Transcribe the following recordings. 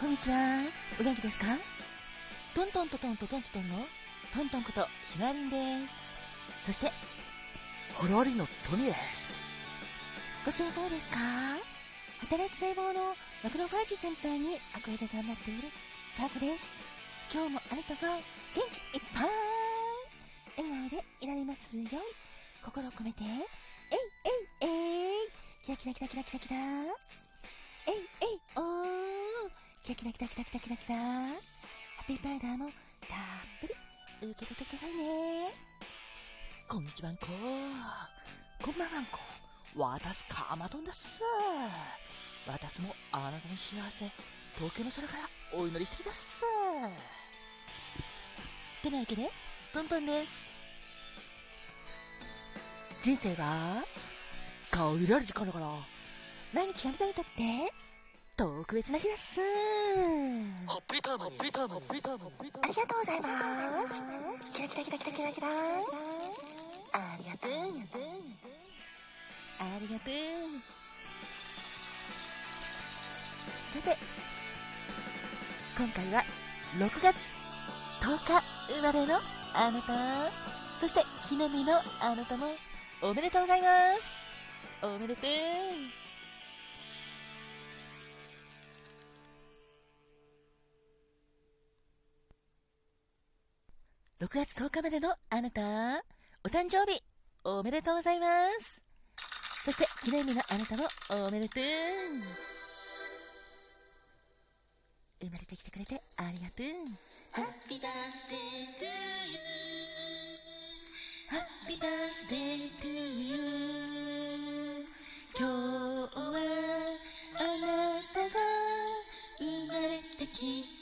こんにちは。お元気ですか？トントントントントントントンのトントンことひまりんです。そして、ホロリのトミです。ご機嫌いかがですか？働き細胞のマクロファージ先輩に憧れで頑張っているサーコです。今日もあなたが元気いっぱい笑顔でいられますように心を込めて、えいえいえいキラキラキラキラキラキラえいえいおーキラキラキラキラキラキラキラ。ハッピーパウダーもたっぷり受け取ってくださいね。こんにちはんこ。こんばんはんこ。私かまどんです。私もあなたの幸せ東京の空からお祈りしています。てなわけでトントンです。人生は顔入れられる時間だから毎日やりたいんだって？特別な日です。ホッピータームホッピータームホッピータームありがとうございます。キラキラキラキラキラキラありがとう。ありがとう。さて今回は6月10日生まれのあなた。そして記念日のあなたもおめでとうございます。おめでとう6月10日までのあなた、お誕生日、おめでとうございます。そして、記念日のあなたもおめでとう。生まれてきてくれてありがとう。 Happy birthday to you。Happy birthday to you。今日はあなたが生まれてきて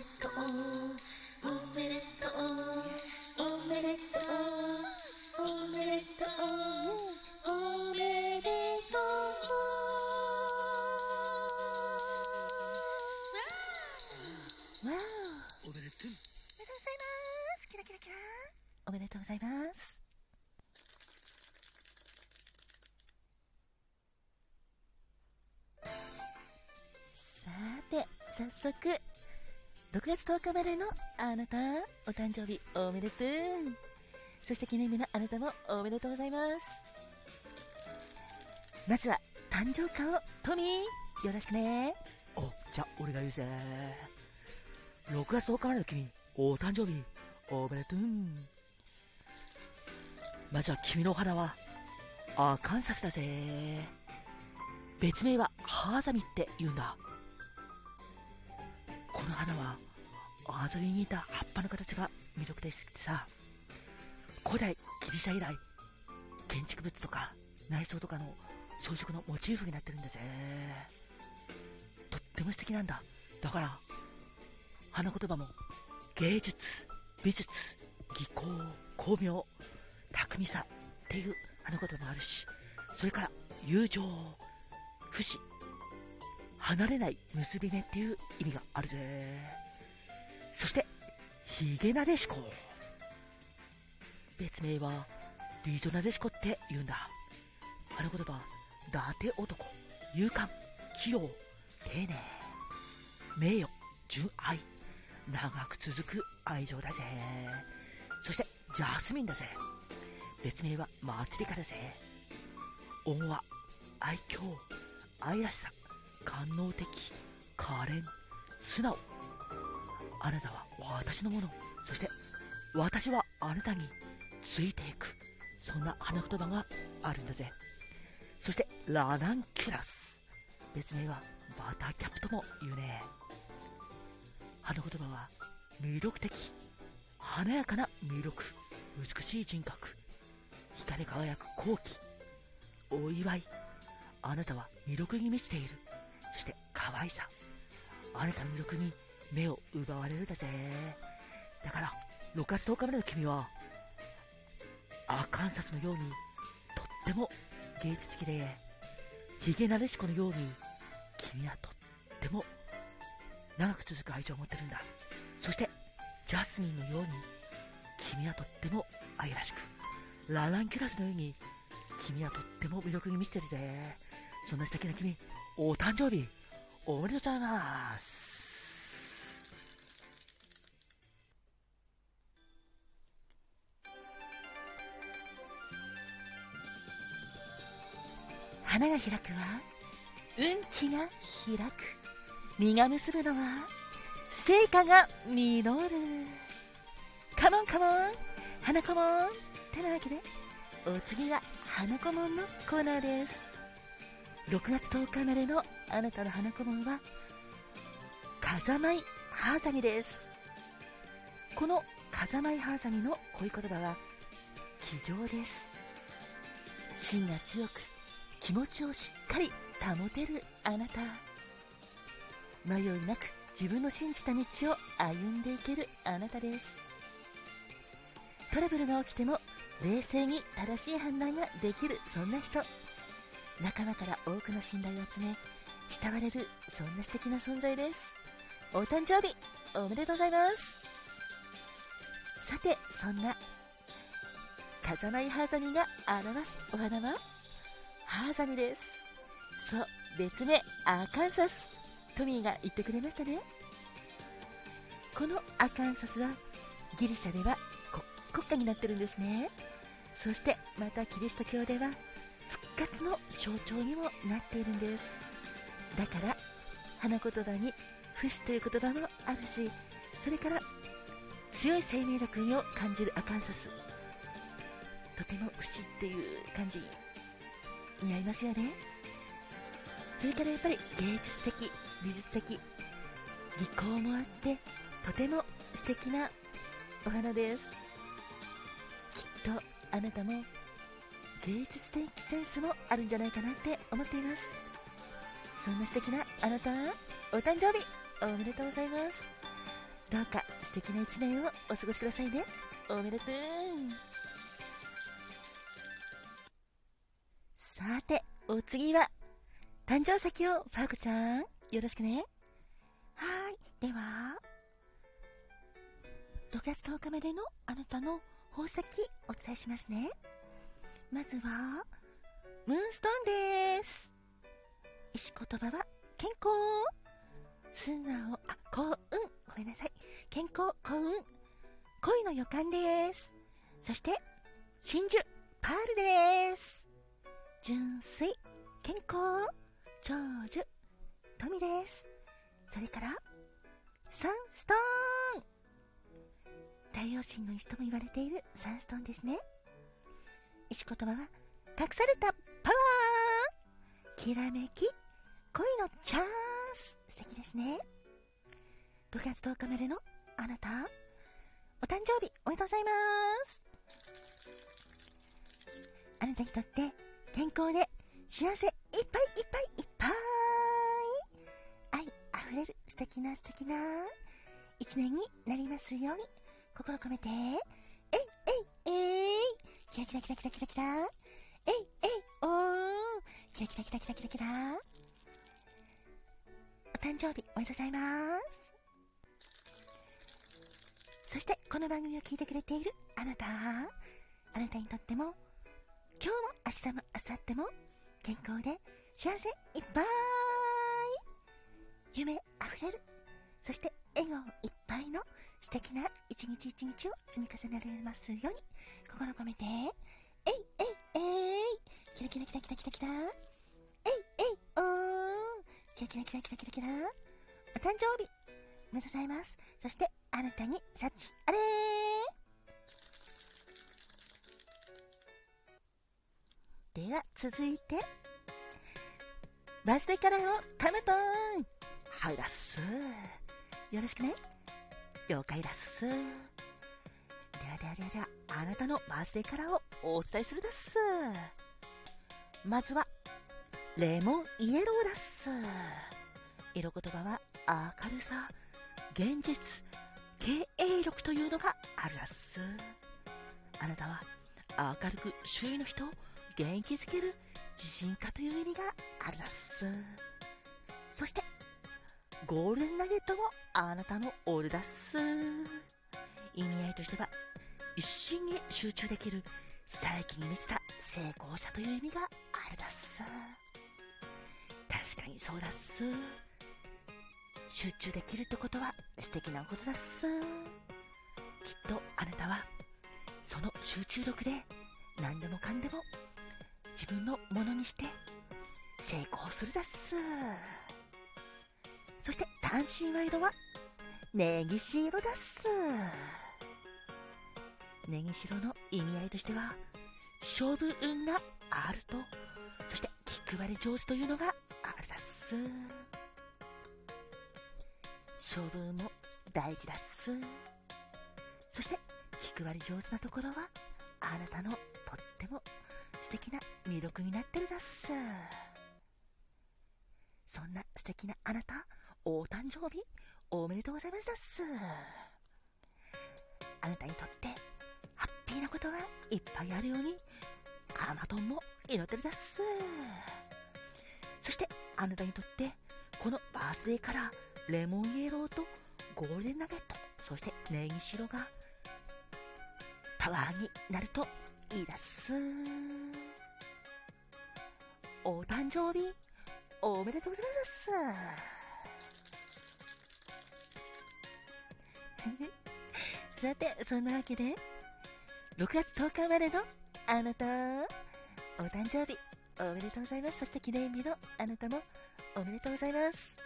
でとう。おめでとう。おめでとう。おめでとう。おめでとう。わおおめでとう。ございますキラキラキラおめでとう。ございます早速、6月10日までのあなた、お誕生日おめでとう。そして記念日のあなたもおめでとうございます。まずは、誕生花をトミー、よろしくね。お、じゃ、俺が言うぜ。6月10日までの君、お誕生日、おめでとう。まずは君のお花は、アカンサスだぜ。別名はハーザミって言うんだ。の花はアザリに似た葉っぱの形が魅力的でさ。古代ギリシャ以来建築物とか内装とかの装飾のモチーフになってるんだぜ。とっても素敵なんだ。だから花言葉も芸術美術技巧巧妙巧みさっていう花言葉もあるしそれから友情不死。離れない結び目っていう意味があるぜ。そしてヒゲなでしこ。別名はリゾなでしこって言うんだ。あの言葉伊達男。勇敢。器用。丁寧。名誉。純愛。長く続く愛情だぜ。そしてジャスミンだぜ。別名は祭りかだぜ。恩和愛嬌。愛らしさ。官能的可憐素直。あなたは私のもの。そして私はあなたについていく。そんな花言葉があるんだぜ。そしてラナンキュラス。別名はバターキャップとも言うね。花言葉は魅力的。華やかな魅力。美しい人格。光り輝く好機お祝い。あなたは魅力に満ちている。そして可愛さ。あなたの魅力に目を奪われるだぜ。だから6月10日までの君はアカンサスのようにとっても芸術的でヒゲなでしこのように君はとっても長く続く愛情を持ってるんだ。そしてジャスミンのように君はとっても愛らしくラランキュラスのように君はとっても魅力に満ちてるぜ。そんな素敵な君、お誕生日、おめでとうございます。花が開くは、運気が開く。実が結ぶのは、成果が実る。カモンカモン花子もんてなわけで、お次は花子もんのコーナーです。6月10日までのあなたの花子もんは、風舞ハーザミです。この風舞ハーザミの恋言葉は、気丈です。芯が強く、気持ちをしっかり保てるあなた。迷いなく自分の信じた道を歩んでいけるあなたです。トラブルが起きても冷静に正しい判断ができるそんな人。仲間から多くの信頼を集め、慕われるそんな素敵な存在です。お誕生日おめでとうございます。さて、そんな風舞ハーザミが表すお花は？ハーザミです。そう、別名、アカンサス。トミーが言ってくれましたね。このアカンサスは、ギリシャでは国家になってるんですね。そして、またキリスト教では、復活の象徴にもなっているんです。だから、花言葉に、不死という言葉もあるし、それから、強い生命力を感じるアカンサス。とても不死っていう感じ似合いますよねそれからやっぱり芸術的美術的技巧もあってとても素敵なお花ですきっとあなたも芸術的センスもあるんじゃないかなって思っていますそんな素敵なあなたお誕生日おめでとうございますどうか素敵な一年をお過ごしくださいねおめでとうさて、お次は、誕生石をファーコちゃん、よろしくね。はい。では、6月10日までのあなたの宝石お伝えしますね。まずは、ムーンストーンです。石言葉は、健康。素直、あ、幸運。ごめんなさい。健康、幸運。恋の予感です。そして、真珠、パールです。純粋、健康、長寿、富です。それから、サンストーン太陽神の石とも言われているサンストーンですね。石言葉は、隠されたパワーきらめき、恋のチャンス。素敵ですね。6月10日までのあなた、お誕生日おめでとうございます。あなたにとって健康で幸せいっぱいいっぱいいっぱい。愛あふれる素敵な素敵な一年になりますように。心込めて。えいえいえい。キラキラキラキラキラキラ。えいえいおー。キラキラキラキラキラキラ。お誕生日おめでとうございます。そしてこの番組を聞いてくれているあなた。あなたにとっても今日も明日も明後日も健康で幸せいっぱい。夢あふれる。そして笑顔いっぱいの素敵な一日一日を積み重ねられますように。心込めて。えいえいえい。キラキラキラキラキラキラ。えいえいおー。キラキラキラキラキラキラ。お誕生日。おめでとうございます。そしてあなたに幸あれ。ーでは続いて。バースデーカラーをカメトン。はいだっすよろしくね。了解だっす。ではではではではあなたのバースデーカラーをお伝えするだっす。まずはレモンイエローだっす。色言葉は明るさ現実経営力というのがあるだっす。あなたは明るく周囲の人を元気づける自信家という意味があるだっす。そして、ゴールデンナゲットもあなたのオールだっす。意味合いとしては、一心に集中できる最近に満ちた成功者という意味があるだっす。確かにそうだっす。集中できるってことは素敵なことだっす。きっとあなたはその集中力で何でもかんでも自分のものにして成功するだっす。そして単身賄賂は？ネギシ色だっす。ネギ白の意味合いとしては勝負運があると。そして気配り上手というのがあるだっす。勝負運も大事だっす。そして気配り上手なところはあなたのとっても素敵な魅力になってるだっす。そんな素敵なあなたお誕生日おめでとうございます。だっすあなたにとってハッピーなことがいっぱいあるようにカマトンも祈ってるだっす。そしてあなたにとってこのバースデーからレモンイエローとゴールデンナゲットそしてネギ白がパワーになるといいです。お誕生日おめでとうございます。さてそんなわけで6月10日まれのあなた。お誕生日おめでとうございます。そして記念日のあなたもおめでとうございます。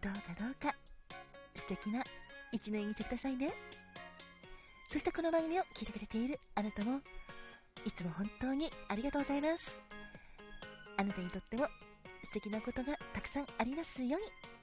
どうかどうか素敵な一年にしてくださいね。そしてこの番組を聞いてくれているあなたもいつも本当にありがとうございます。あなたにとっても素敵なことがたくさんありますように。